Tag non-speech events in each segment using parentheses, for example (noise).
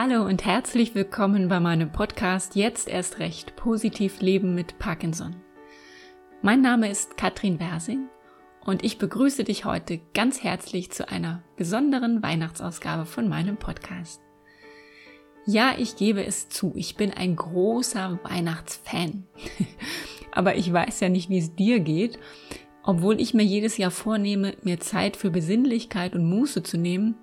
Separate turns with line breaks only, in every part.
Hallo und herzlich willkommen bei meinem Podcast Jetzt erst recht positiv leben mit Parkinson. Mein Name ist Katrin Wersing und ich begrüße dich heute ganz herzlich zu einer besonderen Weihnachtsausgabe von meinem Podcast. Ja, ich gebe es zu, ich bin ein großer Weihnachtsfan. (laughs) Aber ich weiß ja nicht, wie es dir geht. Obwohl ich mir jedes Jahr vornehme, mir Zeit für Besinnlichkeit und Muße zu nehmen,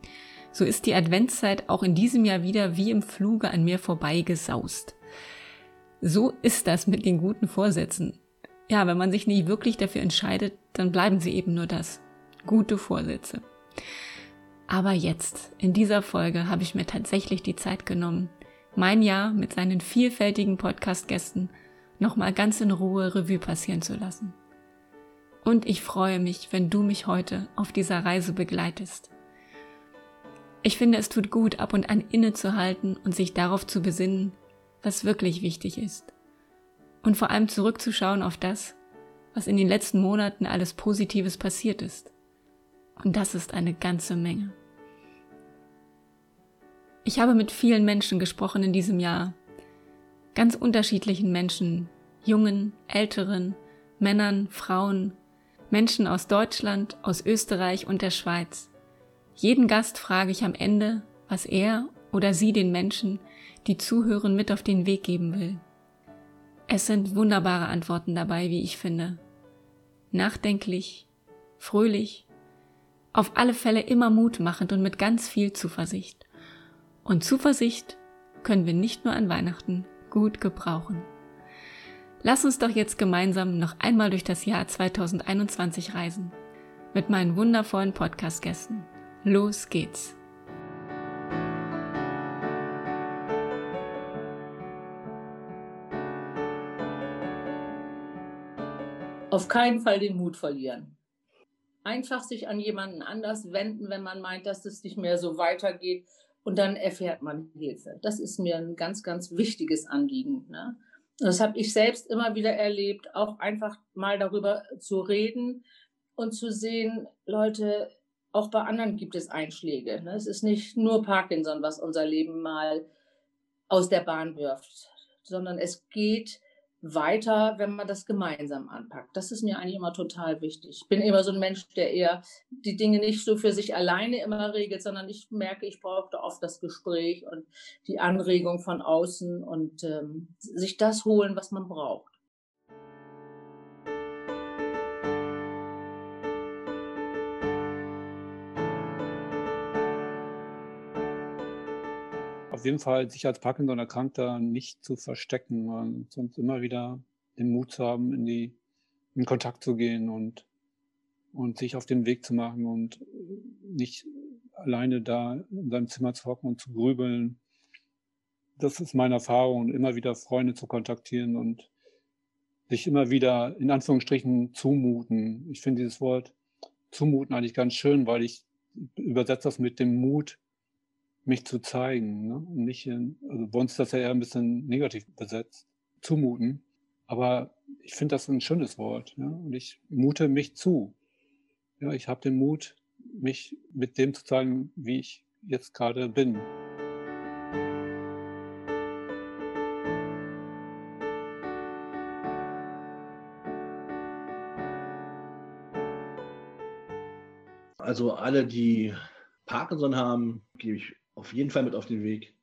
so ist die Adventszeit auch in diesem Jahr wieder wie im Fluge an mir vorbeigesaust. So ist das mit den guten Vorsätzen. Ja, wenn man sich nicht wirklich dafür entscheidet, dann bleiben sie eben nur das. Gute Vorsätze. Aber jetzt, in dieser Folge, habe ich mir tatsächlich die Zeit genommen, mein Jahr mit seinen vielfältigen Podcast-Gästen nochmal ganz in Ruhe Revue passieren zu lassen. Und ich freue mich, wenn du mich heute auf dieser Reise begleitest. Ich finde, es tut gut, ab und an innezuhalten und sich darauf zu besinnen, was wirklich wichtig ist. Und vor allem zurückzuschauen auf das, was in den letzten Monaten alles Positives passiert ist. Und das ist eine ganze Menge. Ich habe mit vielen Menschen gesprochen in diesem Jahr. Ganz unterschiedlichen Menschen, jungen, älteren, Männern, Frauen, Menschen aus Deutschland, aus Österreich und der Schweiz. Jeden Gast frage ich am Ende, was er oder sie den Menschen, die zuhören, mit auf den Weg geben will. Es sind wunderbare Antworten dabei, wie ich finde. Nachdenklich, fröhlich, auf alle Fälle immer mutmachend und mit ganz viel Zuversicht. Und Zuversicht können wir nicht nur an Weihnachten gut gebrauchen. Lass uns doch jetzt gemeinsam noch einmal durch das Jahr 2021 reisen. Mit meinen wundervollen Podcast-Gästen. Los geht's!
Auf keinen Fall den Mut verlieren. Einfach sich an jemanden anders wenden, wenn man meint, dass es nicht mehr so weitergeht. Und dann erfährt man Hilfe. Das ist mir ein ganz, ganz wichtiges Anliegen. Ne? Das habe ich selbst immer wieder erlebt, auch einfach mal darüber zu reden und zu sehen, Leute, auch bei anderen gibt es Einschläge. Ne? Es ist nicht nur Parkinson, was unser Leben mal aus der Bahn wirft, sondern es geht weiter, wenn man das gemeinsam anpackt. Das ist mir eigentlich immer total wichtig. Ich bin immer so ein Mensch, der eher die Dinge nicht so für sich alleine immer regelt, sondern ich merke, ich brauche oft das Gespräch und die Anregung von außen und ähm, sich das holen, was man braucht.
Jeden Fall sich als Parkinson-Erkrankter nicht zu verstecken, sondern immer wieder den Mut zu haben, in die in Kontakt zu gehen und und sich auf den Weg zu machen und nicht alleine da in seinem Zimmer zu hocken und zu grübeln. Das ist meine Erfahrung, immer wieder Freunde zu kontaktieren und sich immer wieder in Anführungsstrichen zumuten. Ich finde dieses Wort zumuten eigentlich ganz schön, weil ich übersetze das mit dem Mut, mich zu zeigen. Ne? Nicht in, also bei uns ist das ja eher ein bisschen negativ besetzt, zumuten. Aber ich finde das ein schönes Wort. Ja? Und ich mute mich zu. Ja, ich habe den Mut, mich mit dem zu zeigen, wie ich jetzt gerade bin.
Also alle, die Parkinson haben, gebe ich auf jeden Fall mit auf den Weg,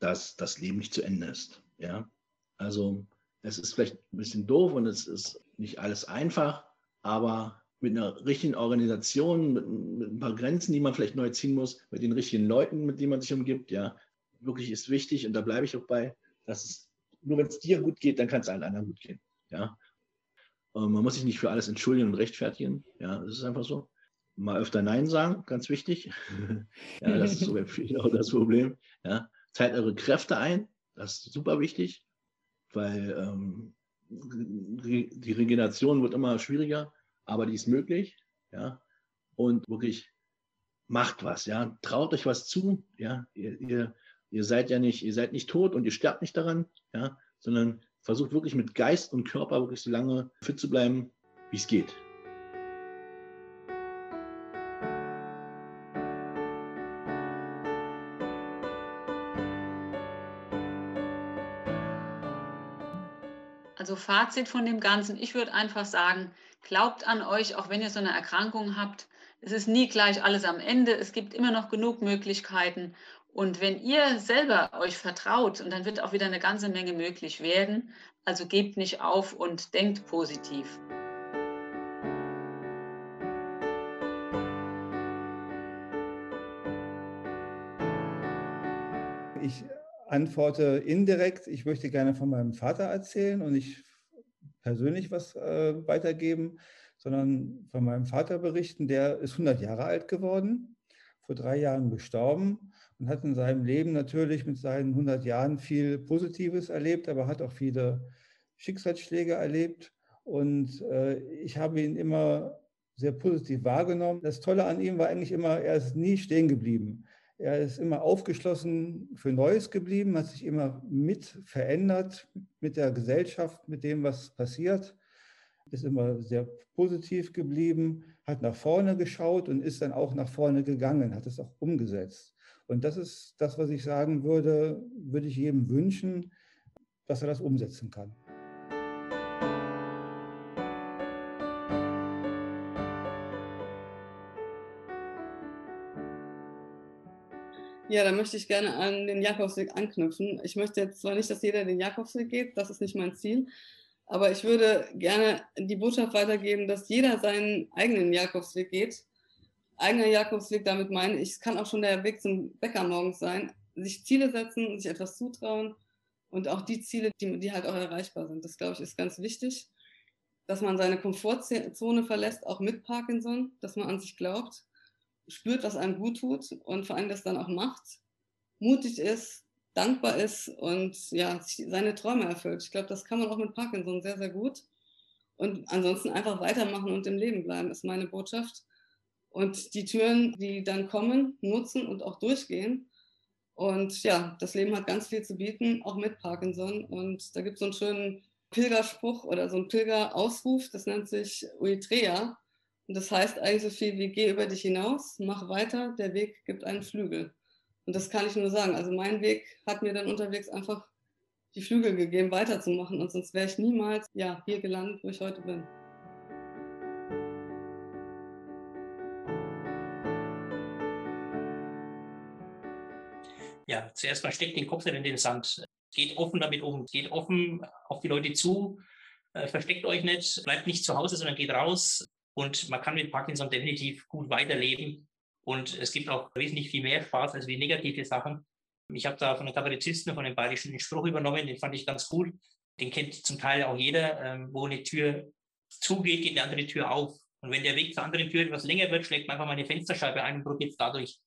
dass das Leben nicht zu Ende ist. Ja, also es ist vielleicht ein bisschen doof und es ist nicht alles einfach, aber mit einer richtigen Organisation, mit, mit, ein paar Grenzen, die man vielleicht neu ziehen muss, mit den richtigen Leuten, mit denen man sich umgibt, ja, wirklich ist wichtig und da bleibe ich auch bei, dass es nur wenn es dir gut geht, dann kann es allen anderen gut gehen. Ja, man muss sich nicht für alles entschuldigen und rechtfertigen. Ja, das ist einfach so mal öfter Nein sagen, ganz wichtig. (laughs) ja, das ist sogar auch das Problem. Ja, teilt eure Kräfte ein, das ist super wichtig, weil ähm, die Regeneration wird immer schwieriger, aber die ist möglich. Ja, und wirklich macht was. Ja, traut euch was zu. Ja, ihr, ihr, ihr seid ja nicht, ihr seid nicht tot und ihr sterbt nicht daran. Ja, sondern versucht wirklich mit Geist und Körper wirklich so lange fit zu bleiben, wie es geht.
Also Fazit von dem Ganzen, ich würde einfach sagen, glaubt an euch, auch wenn ihr so eine Erkrankung habt. Es ist nie gleich alles am Ende. Es gibt immer noch genug Möglichkeiten. Und wenn ihr selber euch vertraut, und dann wird auch wieder eine ganze Menge möglich werden, also gebt nicht auf und denkt positiv.
Antworte indirekt. Ich möchte gerne von meinem Vater erzählen und nicht persönlich was äh, weitergeben, sondern von meinem Vater berichten. Der ist 100 Jahre alt geworden, vor drei Jahren gestorben und hat in seinem Leben natürlich mit seinen 100 Jahren viel Positives erlebt, aber hat auch viele Schicksalsschläge erlebt. Und äh, ich habe ihn immer sehr positiv wahrgenommen. Das Tolle an ihm war eigentlich immer, er ist nie stehen geblieben. Er ist immer aufgeschlossen für Neues geblieben, hat sich immer mit verändert mit der Gesellschaft, mit dem, was passiert, ist immer sehr positiv geblieben, hat nach vorne geschaut und ist dann auch nach vorne gegangen, hat es auch umgesetzt. Und das ist das, was ich sagen würde, würde ich jedem wünschen, dass er das umsetzen kann.
Ja, da möchte ich gerne an den Jakobsweg anknüpfen. Ich möchte jetzt zwar nicht, dass jeder den Jakobsweg geht, das ist nicht mein Ziel, aber ich würde gerne die Botschaft weitergeben, dass jeder seinen eigenen Jakobsweg geht. Eigener Jakobsweg, damit meine ich, es kann auch schon der Weg zum Bäcker morgens sein, sich Ziele setzen, sich etwas zutrauen und auch die Ziele, die, die halt auch erreichbar sind. Das, glaube ich, ist ganz wichtig, dass man seine Komfortzone verlässt, auch mit Parkinson, dass man an sich glaubt spürt, was einem gut tut und vor allem das dann auch macht, mutig ist, dankbar ist und ja, seine Träume erfüllt. Ich glaube, das kann man auch mit Parkinson sehr, sehr gut. Und ansonsten einfach weitermachen und im Leben bleiben, ist meine Botschaft. Und die Türen, die dann kommen, nutzen und auch durchgehen. Und ja, das Leben hat ganz viel zu bieten, auch mit Parkinson. Und da gibt es so einen schönen Pilgerspruch oder so einen Pilgerausruf, das nennt sich Uitrea. Und das heißt eigentlich so viel wie, geh über dich hinaus, mach weiter, der Weg gibt einen Flügel. Und das kann ich nur sagen. Also mein Weg hat mir dann unterwegs einfach die Flügel gegeben, weiterzumachen. Und sonst wäre ich niemals ja, hier gelandet, wo ich heute bin.
Ja, zuerst mal steckt den Kopf in den Sand. Geht offen damit um, geht offen auf die Leute zu, äh, versteckt euch nicht, bleibt nicht zu Hause, sondern geht raus, und man kann mit Parkinson definitiv gut weiterleben. Und es gibt auch wesentlich viel mehr Spaß als wie negative Sachen. Ich habe da von den Kabarettisten von dem Bayerischen den Spruch übernommen, den fand ich ganz cool. Den kennt zum Teil auch jeder. Ähm, wo eine Tür zugeht, geht eine andere Tür auf. Und wenn der Weg zur anderen Tür etwas länger wird, schlägt man einfach mal eine Fensterscheibe ein und probiert es dadurch.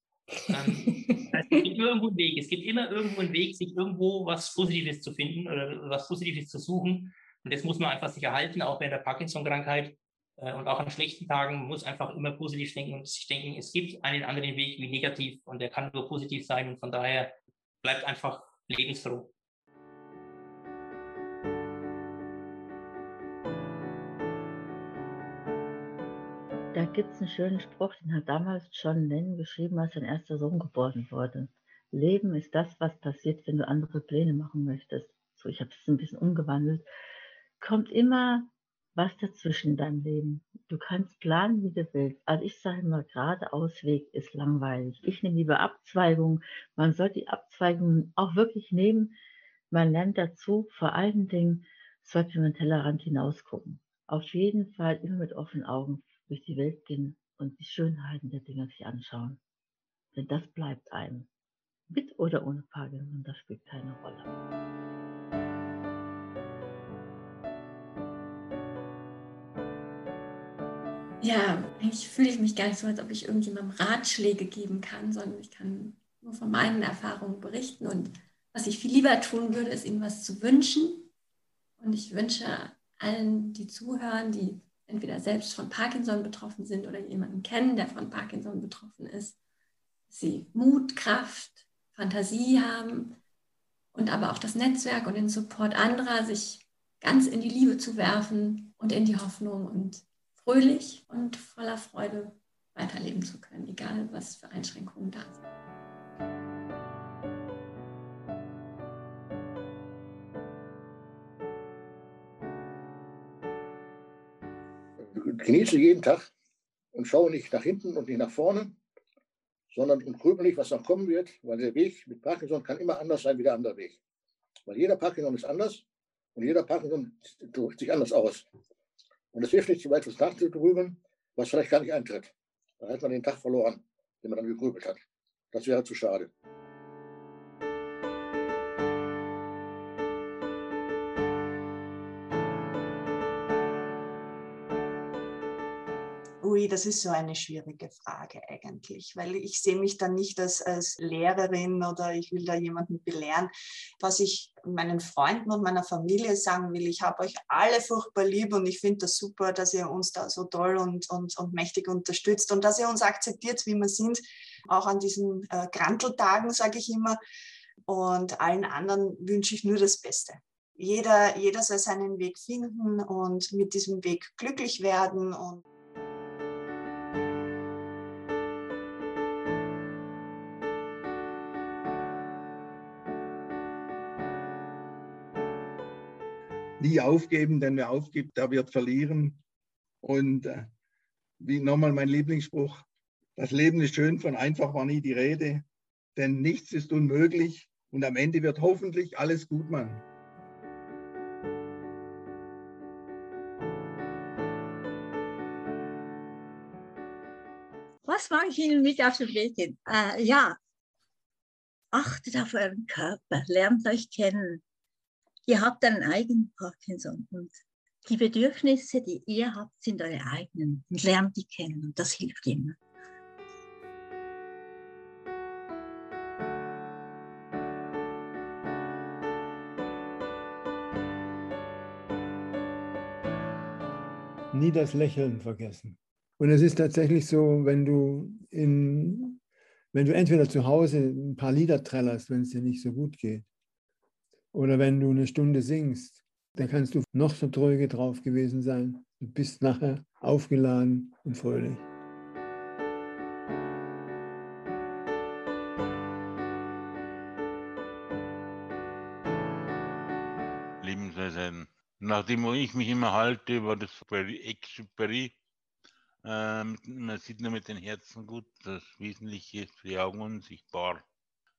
Ähm, (laughs) es gibt irgendwo einen Weg. Es gibt immer irgendwo einen Weg, sich irgendwo was Positives zu finden oder was Positives zu suchen. Und das muss man einfach sich erhalten, auch während der Parkinson-Krankheit. Äh, und auch an schlechten Tagen muss einfach immer positiv denken und sich denken, es gibt einen anderen Weg wie negativ und der kann nur positiv sein und von daher bleibt einfach lebensfroh.
Da gibt es einen schönen Spruch, den hat damals John Lennon geschrieben, als sein erster Sohn geboren wurde. Leben ist das, was passiert, wenn du andere Pläne machen möchtest. So, ich habe es ein bisschen umgewandelt. Kommt immer was dazwischen in deinem Leben. Du kannst planen, wie du willst. Also ich sage immer, gerade Ausweg ist langweilig. Ich nehme lieber Abzweigungen. Man sollte die Abzweigungen auch wirklich nehmen. Man lernt dazu, vor allen Dingen sollte man Tellerrand hinausgucken. Auf jeden Fall immer mit offenen Augen durch die Welt gehen und die Schönheiten der Dinge sich anschauen. Denn das bleibt einem. Mit oder ohne Parkinson, das spielt keine Rolle.
Ja, eigentlich fühle ich mich gar nicht so, als ob ich irgendjemandem Ratschläge geben kann, sondern ich kann nur von meinen Erfahrungen berichten. Und was ich viel lieber tun würde, ist ihnen was zu wünschen. Und ich wünsche allen, die zuhören, die entweder selbst von Parkinson betroffen sind oder jemanden kennen, der von Parkinson betroffen ist, dass sie Mut, Kraft, Fantasie haben und aber auch das Netzwerk und den Support anderer, sich ganz in die Liebe zu werfen und in die Hoffnung und fröhlich und voller Freude weiterleben zu können, egal was für Einschränkungen da sind.
Genieße jeden Tag und schaue nicht nach hinten und nicht nach vorne, sondern und grübel nicht, was noch kommen wird, weil der Weg mit Parkinson kann immer anders sein wie der andere Weg. Weil jeder Parkinson ist anders und jeder Parkinson drückt sich anders aus. Und es hilft nicht, so etwas nachzugrübeln, was vielleicht gar nicht eintritt. Da hat man den Tag verloren, den man dann gegrübelt hat. Das wäre zu schade.
Ui, das ist so eine schwierige Frage eigentlich, weil ich sehe mich dann nicht als, als Lehrerin oder ich will da jemanden belehren. Was ich meinen Freunden und meiner Familie sagen will, ich habe euch alle furchtbar lieb und ich finde das super, dass ihr uns da so toll und, und, und mächtig unterstützt und dass ihr uns akzeptiert, wie wir sind, auch an diesen äh, Granteltagen, sage ich immer. Und allen anderen wünsche ich nur das Beste. Jeder, jeder soll seinen Weg finden und mit diesem Weg glücklich werden und
nie aufgeben, denn wer aufgibt, der wird verlieren. Und äh, wie nochmal mein Lieblingsspruch, das Leben ist schön, von einfach war nie die Rede, denn nichts ist unmöglich und am Ende wird hoffentlich alles gut, Mann.
Was mag ich Ihnen mit auf den Weg gehen? Äh, ja, achtet auf euren Körper, lernt euch kennen, ihr habt einen eigenen Parkinson und die Bedürfnisse, die ihr habt, sind eure eigenen und lernt die kennen und das hilft immer.
Nie das Lächeln vergessen. Und es ist tatsächlich so, wenn du in, wenn du entweder zu Hause ein paar Lieder trällerst, wenn es dir nicht so gut geht, oder wenn du eine Stunde singst, dann kannst du noch so tröge drauf gewesen sein. Du bist nachher aufgeladen und fröhlich.
Lebensweisen. Nachdem ich mich immer halte, war das Exupery. Ähm, man sieht nur mit den Herzen gut, das Wesentliche ist für die Augen unsichtbar.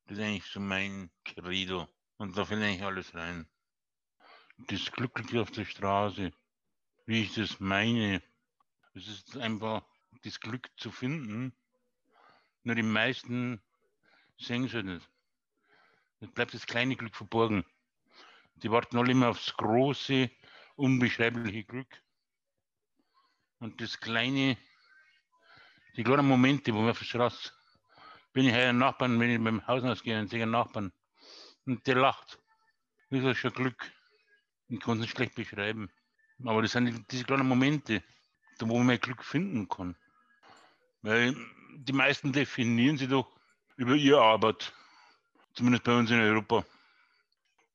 Das ist eigentlich so mein Credo. Und da fällt eigentlich alles rein. Das Glückliche auf der Straße, wie ich das meine, es ist einfach das Glück zu finden. Nur die meisten sehen es halt nicht. Es bleibt das kleine Glück verborgen. Die warten alle immer aufs große, unbeschreibliche Glück. Und das kleine, die kleinen Momente, wo wir auf der Straße, bin ich einen Nachbarn, wenn ich beim Haus ausgehe, und sehe einen Nachbarn, und der lacht. Das ist schon Glück. Ich kann es nicht schlecht beschreiben. Aber das sind diese kleinen Momente, wo man Glück finden kann. Weil die meisten definieren sich doch über ihre Arbeit. Zumindest bei uns in Europa.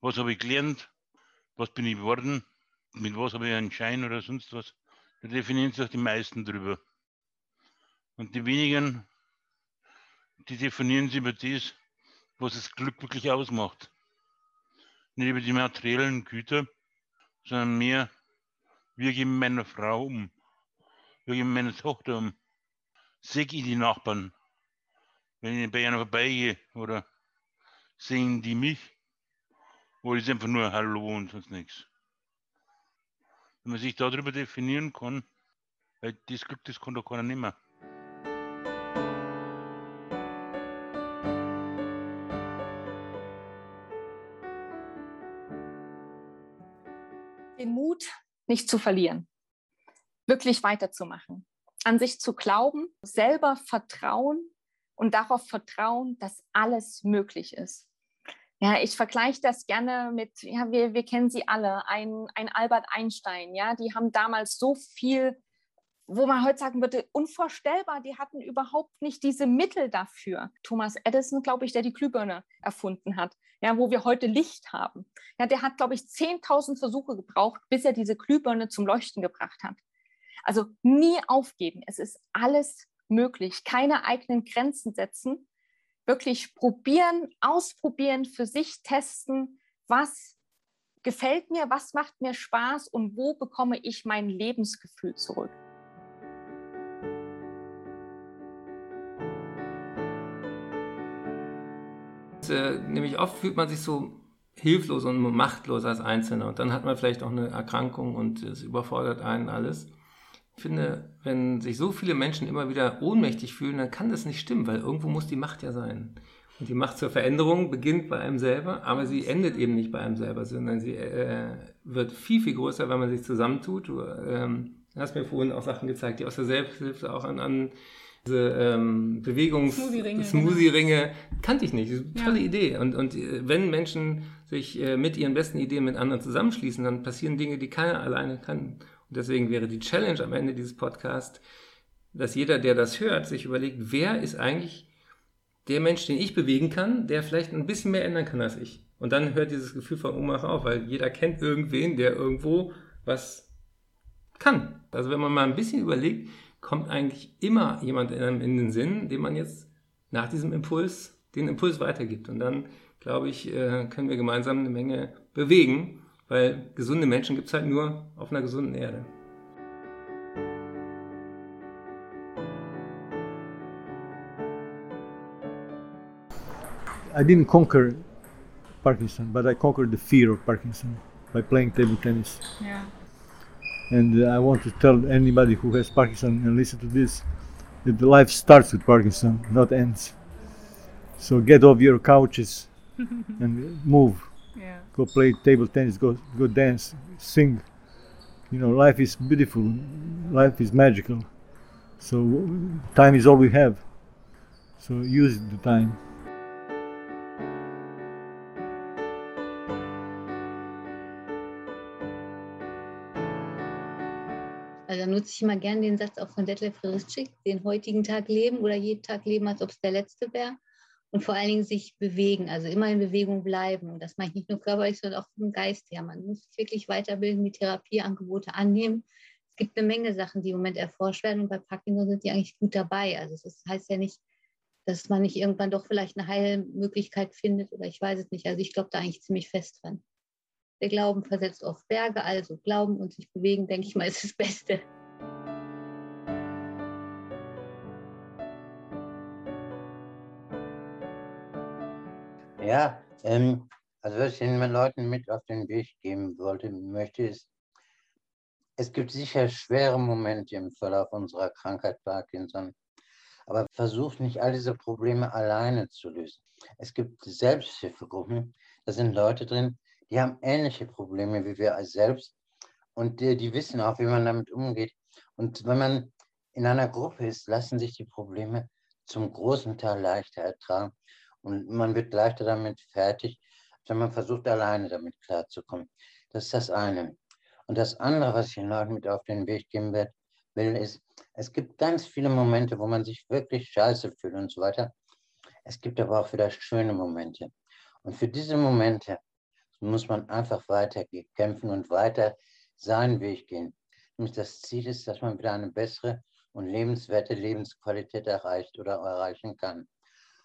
Was habe ich gelernt? Was bin ich geworden? Mit was habe ich einen Schein oder sonst was? Da definieren sich doch die meisten drüber. Und die wenigen, die definieren sich über das, was das Glück wirklich ausmacht. Nicht über die materiellen Güter, sondern mehr, wir geben meine Frau um, wir geben meine Tochter um. Sehe ich die Nachbarn, wenn ich bei einer vorbeigehe, oder sehen die mich, oder ist einfach nur Hallo und sonst nichts. Wenn man sich darüber definieren kann, weil das Glück, das kann doch keiner nehmen.
Nicht zu verlieren, wirklich weiterzumachen, an sich zu glauben, selber vertrauen und darauf vertrauen, dass alles möglich ist. Ja, ich vergleiche das gerne mit, ja, wir, wir kennen sie alle, ein, ein Albert Einstein, ja, die haben damals so viel wo man heute sagen würde, unvorstellbar, die hatten überhaupt nicht diese Mittel dafür. Thomas Edison, glaube ich, der die Glühbirne erfunden hat, ja, wo wir heute Licht haben. Ja, der hat, glaube ich, 10.000 Versuche gebraucht, bis er diese Glühbirne zum Leuchten gebracht hat. Also nie aufgeben. Es ist alles möglich. Keine eigenen Grenzen setzen. Wirklich probieren, ausprobieren, für sich testen, was gefällt mir, was macht mir Spaß und wo bekomme ich mein Lebensgefühl zurück.
Äh, nämlich oft fühlt man sich so hilflos und machtlos als Einzelner. Und dann hat man vielleicht auch eine Erkrankung und es überfordert einen alles. Ich finde, wenn sich so viele Menschen immer wieder ohnmächtig fühlen, dann kann das nicht stimmen, weil irgendwo muss die Macht ja sein. Und die Macht zur Veränderung beginnt bei einem selber, aber sie endet eben nicht bei einem selber, sondern sie äh, wird viel, viel größer, wenn man sich zusammentut. Du ähm, hast mir vorhin auch Sachen gezeigt, die aus der Selbsthilfe auch an, an diese ähm, Bewegungs
Smoothie-Ringe,
Smoothie-Ringe kannte ich nicht.
Ja.
Tolle Idee. Und, und äh, wenn Menschen sich äh, mit ihren besten Ideen mit anderen zusammenschließen, dann passieren Dinge, die keiner alleine kann. Und deswegen wäre die Challenge am Ende dieses Podcasts, dass jeder, der das hört, sich überlegt, wer ist eigentlich der Mensch, den ich bewegen kann, der vielleicht ein bisschen mehr ändern kann als ich. Und dann hört dieses Gefühl von Ohnmacht auf, weil jeder kennt irgendwen, der irgendwo was kann. Also wenn man mal ein bisschen überlegt, kommt eigentlich immer jemand in, einem- in den Sinn, dem man jetzt nach diesem Impuls den Impuls weitergibt. Und dann, glaube ich, äh, können wir gemeinsam eine Menge bewegen, weil gesunde Menschen gibt es halt nur auf einer gesunden Erde.
I didn't conquer Parkinson, but I conquered the fear of Parkinson by playing table tennis.
Ja.
And uh, I want to tell anybody who has Parkinson and listen to this that the life starts with Parkinson, not ends. So get off your couches (laughs) and move.
Yeah.
Go play table tennis, go go dance, sing. You know, life is beautiful, life is magical. So time is all we have. So use the time.
Also da nutze ich immer gerne den Satz auch von Detlef Ritschik, den heutigen Tag leben oder jeden Tag leben, als ob es der letzte wäre. Und vor allen Dingen sich bewegen, also immer in Bewegung bleiben. Und das meine ich nicht nur körperlich, sondern auch vom Geist her. Man muss sich wirklich weiterbilden, die Therapieangebote annehmen. Es gibt eine Menge Sachen, die im Moment erforscht werden und bei Parkinson sind die eigentlich gut dabei. Also das heißt ja nicht, dass man nicht irgendwann doch vielleicht eine Heilmöglichkeit findet oder ich weiß es nicht. Also ich glaube da eigentlich ziemlich fest dran. Der Glauben versetzt oft Berge, also Glauben und sich bewegen, denke ich mal, ist das Beste.
Ja, ähm, also was ich den Leuten mit auf den Weg geben wollte, möchte, ist, es gibt sicher schwere Momente im Verlauf unserer Krankheit Parkinson, aber versucht nicht all diese Probleme alleine zu lösen. Es gibt Selbsthilfegruppen, da sind Leute drin, die haben ähnliche Probleme wie wir selbst und die, die wissen auch, wie man damit umgeht. Und wenn man in einer Gruppe ist, lassen sich die Probleme zum großen Teil leichter ertragen und man wird leichter damit fertig, wenn man versucht, alleine damit klarzukommen. Das ist das eine. Und das andere, was ich den Leuten mit auf den Weg geben will, ist, es gibt ganz viele Momente, wo man sich wirklich scheiße fühlt und so weiter. Es gibt aber auch wieder schöne Momente. Und für diese Momente muss man einfach weiter kämpfen und weiter seinen Weg gehen. Nämlich das Ziel ist, dass man wieder eine bessere und lebenswerte Lebensqualität erreicht oder erreichen kann.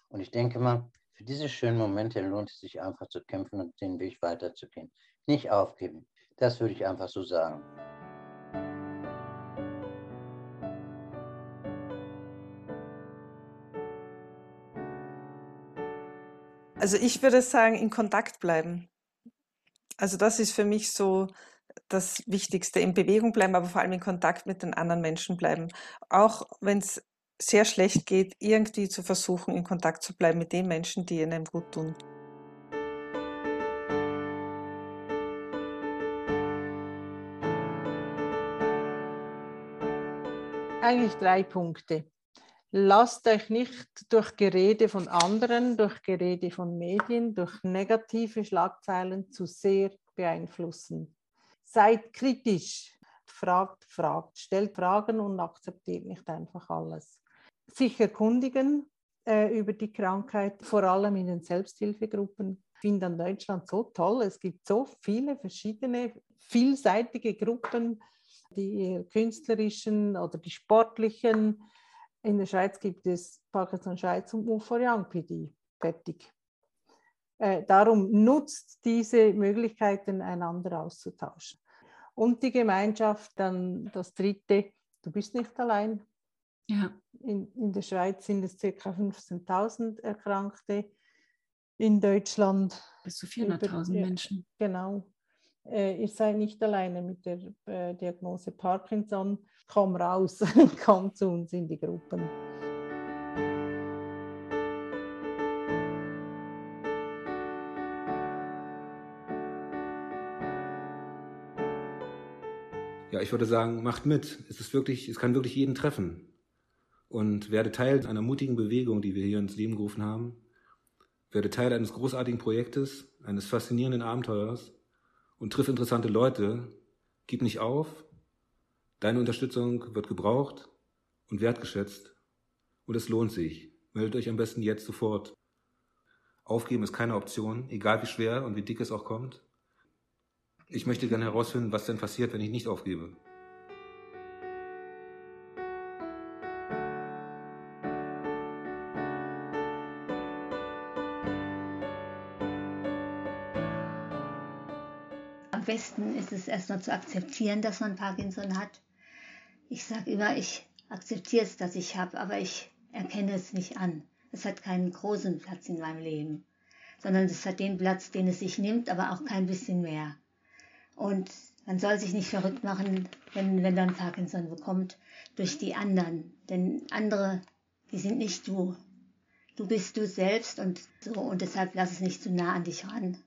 Und ich denke mal, für diese schönen Momente lohnt es sich einfach zu kämpfen und den Weg weiterzugehen. Nicht aufgeben. Das würde ich einfach so sagen.
Also ich würde sagen, in Kontakt bleiben. Also das ist für mich so das Wichtigste, in Bewegung bleiben, aber vor allem in Kontakt mit den anderen Menschen bleiben. Auch wenn es sehr schlecht geht, irgendwie zu versuchen, in Kontakt zu bleiben mit den Menschen, die einem gut tun.
Eigentlich drei Punkte. Lasst euch nicht durch Gerede von anderen, durch Gerede von Medien, durch negative Schlagzeilen zu sehr beeinflussen. Seid kritisch, fragt, fragt, stellt Fragen und akzeptiert nicht einfach alles. Sich erkundigen äh, über die Krankheit, vor allem in den Selbsthilfegruppen. Ich finde an Deutschland so toll. Es gibt so viele verschiedene, vielseitige Gruppen, die künstlerischen oder die sportlichen. In der Schweiz gibt es Parkinson Schweiz und for Young PD. Fertig. Äh, darum nutzt diese Möglichkeiten, einander auszutauschen. Und die Gemeinschaft, dann das dritte, du bist nicht allein.
Ja.
In, in der Schweiz sind es ca. 15.000 Erkrankte. in Deutschland.
Bis zu 400.000 Menschen.
Genau. Äh, ihr seid nicht alleine mit der äh, Diagnose Parkinson. Komm raus, (laughs) komm zu uns in die Gruppen.
Ja, ich würde sagen, macht mit. Es ist wirklich, es kann wirklich jeden treffen. Und werde Teil einer mutigen Bewegung, die wir hier ins Leben gerufen haben. Werde Teil eines großartigen Projektes, eines faszinierenden Abenteuers und triff interessante Leute. Gib nicht auf. Deine Unterstützung wird gebraucht und wertgeschätzt. Und es lohnt sich. Meldet euch am besten jetzt sofort. Aufgeben ist keine Option, egal wie schwer und wie dick es auch kommt. Ich möchte gerne herausfinden, was denn passiert, wenn ich nicht aufgebe.
Am besten ist es erstmal zu akzeptieren, dass man Parkinson hat. Ich sage immer, ich akzeptiere es, dass ich habe, aber ich erkenne es nicht an. Es hat keinen großen Platz in meinem Leben, sondern es hat den Platz, den es sich nimmt, aber auch kein bisschen mehr. Und man soll sich nicht verrückt machen, wenn, wenn dann Parkinson bekommt, durch die anderen. Denn andere, die sind nicht du. Du bist du selbst und so und deshalb lass es nicht zu nah an dich ran.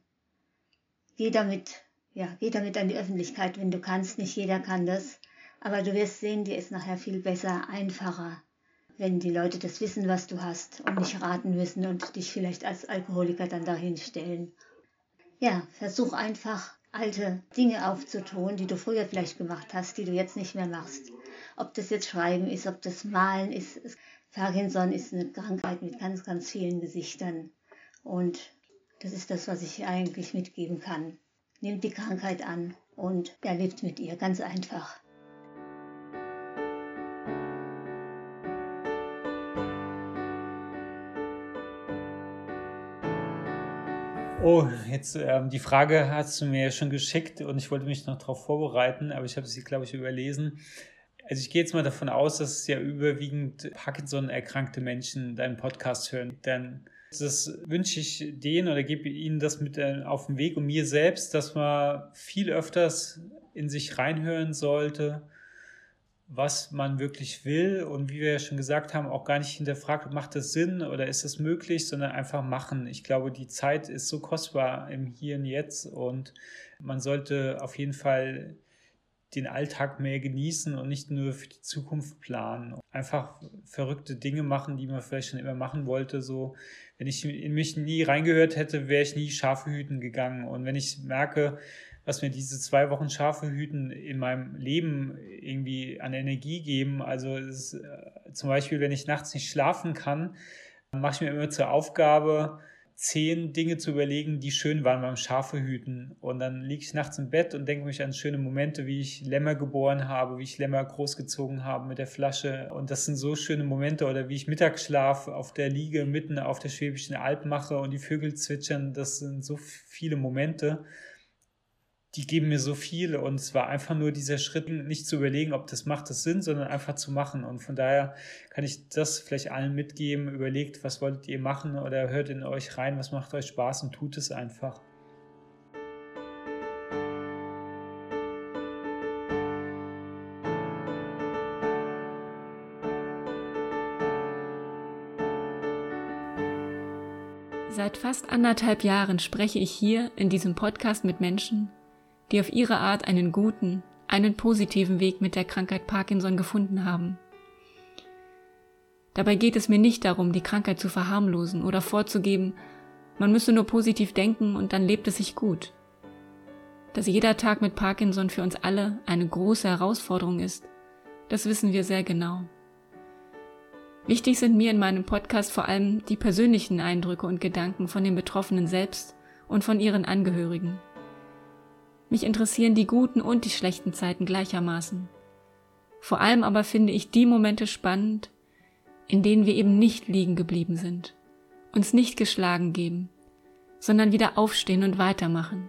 Geh damit, ja, geh damit an die Öffentlichkeit, wenn du kannst. Nicht jeder kann das. Aber du wirst sehen, dir ist nachher viel besser, einfacher, wenn die Leute das wissen, was du hast und nicht raten müssen und dich vielleicht als Alkoholiker dann dahin stellen. Ja, versuch einfach alte Dinge aufzutun, die du früher vielleicht gemacht hast, die du jetzt nicht mehr machst. Ob das jetzt Schreiben ist, ob das Malen ist. Parkinson ist eine Krankheit mit ganz, ganz vielen Gesichtern. Und das ist das, was ich eigentlich mitgeben kann. Nehmt die Krankheit an und erlebt mit ihr, ganz einfach.
Oh, jetzt ähm, die Frage hast du mir ja schon geschickt und ich wollte mich noch darauf vorbereiten, aber ich habe sie, glaube ich, überlesen. Also ich gehe jetzt mal davon aus, dass es ja überwiegend Parkinson-erkrankte Menschen deinen Podcast hören. Denn das wünsche ich denen oder gebe ihnen das mit äh, auf den Weg und mir selbst, dass man viel öfters in sich reinhören sollte was man wirklich will und wie wir ja schon gesagt haben, auch gar nicht hinterfragt, macht das Sinn oder ist das möglich, sondern einfach machen. Ich glaube, die Zeit ist so kostbar im Hier und Jetzt und man sollte auf jeden Fall den Alltag mehr genießen und nicht nur für die Zukunft planen. Einfach verrückte Dinge machen, die man vielleicht schon immer machen wollte. So, wenn ich in mich nie reingehört hätte, wäre ich nie Schafe hüten gegangen. Und wenn ich merke, was mir diese zwei Wochen scharfe Hüten in meinem Leben irgendwie an Energie geben. Also ist, äh, zum Beispiel, wenn ich nachts nicht schlafen kann, mache ich mir immer zur Aufgabe, zehn Dinge zu überlegen, die schön waren beim Schafehüten. Und dann liege ich nachts im Bett und denke mich an schöne Momente, wie ich Lämmer geboren habe, wie ich Lämmer großgezogen habe mit der Flasche. Und das sind so schöne Momente. Oder wie ich Mittagsschlaf auf der Liege mitten auf der Schwäbischen Alb mache und die Vögel zwitschern. Das sind so viele Momente die geben mir so viel und es war einfach nur dieser Schritt, nicht zu überlegen, ob das macht das Sinn, sondern einfach zu machen. Und von daher kann ich das vielleicht allen mitgeben. Überlegt, was wollt ihr machen oder hört in euch rein, was macht euch Spaß und tut es einfach.
Seit fast anderthalb Jahren spreche ich hier in diesem Podcast mit Menschen, die auf ihre Art einen guten, einen positiven Weg mit der Krankheit Parkinson gefunden haben. Dabei geht es mir nicht darum, die Krankheit zu verharmlosen oder vorzugeben, man müsse nur positiv denken und dann lebt es sich gut. Dass jeder Tag mit Parkinson für uns alle eine große Herausforderung ist, das wissen wir sehr genau. Wichtig sind mir in meinem Podcast vor allem die persönlichen Eindrücke und Gedanken von den Betroffenen selbst und von ihren Angehörigen. Mich interessieren die guten und die schlechten Zeiten gleichermaßen. Vor allem aber finde ich die Momente spannend, in denen wir eben nicht liegen geblieben sind, uns nicht geschlagen geben, sondern wieder aufstehen und weitermachen.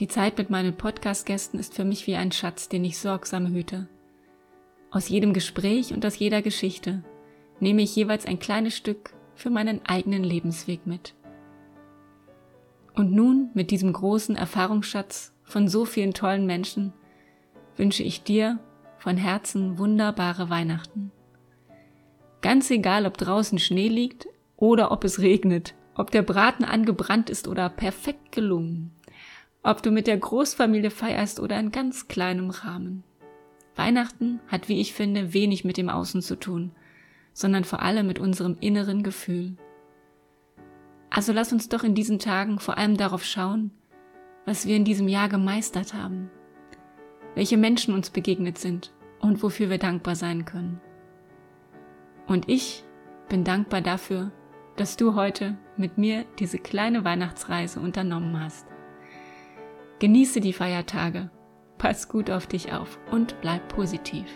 Die Zeit mit meinen Podcast-Gästen ist für mich wie ein Schatz, den ich sorgsam hüte. Aus jedem Gespräch und aus jeder Geschichte nehme ich jeweils ein kleines Stück für meinen eigenen Lebensweg mit. Und nun, mit diesem großen Erfahrungsschatz von so vielen tollen Menschen, wünsche ich dir von Herzen wunderbare Weihnachten. Ganz egal, ob draußen Schnee liegt oder ob es regnet, ob der Braten angebrannt ist oder perfekt gelungen, ob du mit der Großfamilie feierst oder in ganz kleinem Rahmen. Weihnachten hat, wie ich finde, wenig mit dem Außen zu tun, sondern vor allem mit unserem inneren Gefühl. Also lass uns doch in diesen Tagen vor allem darauf schauen, was wir in diesem Jahr gemeistert haben, welche Menschen uns begegnet sind und wofür wir dankbar sein können. Und ich bin dankbar dafür, dass du heute mit mir diese kleine Weihnachtsreise unternommen hast. Genieße die Feiertage, pass gut auf dich auf und bleib positiv.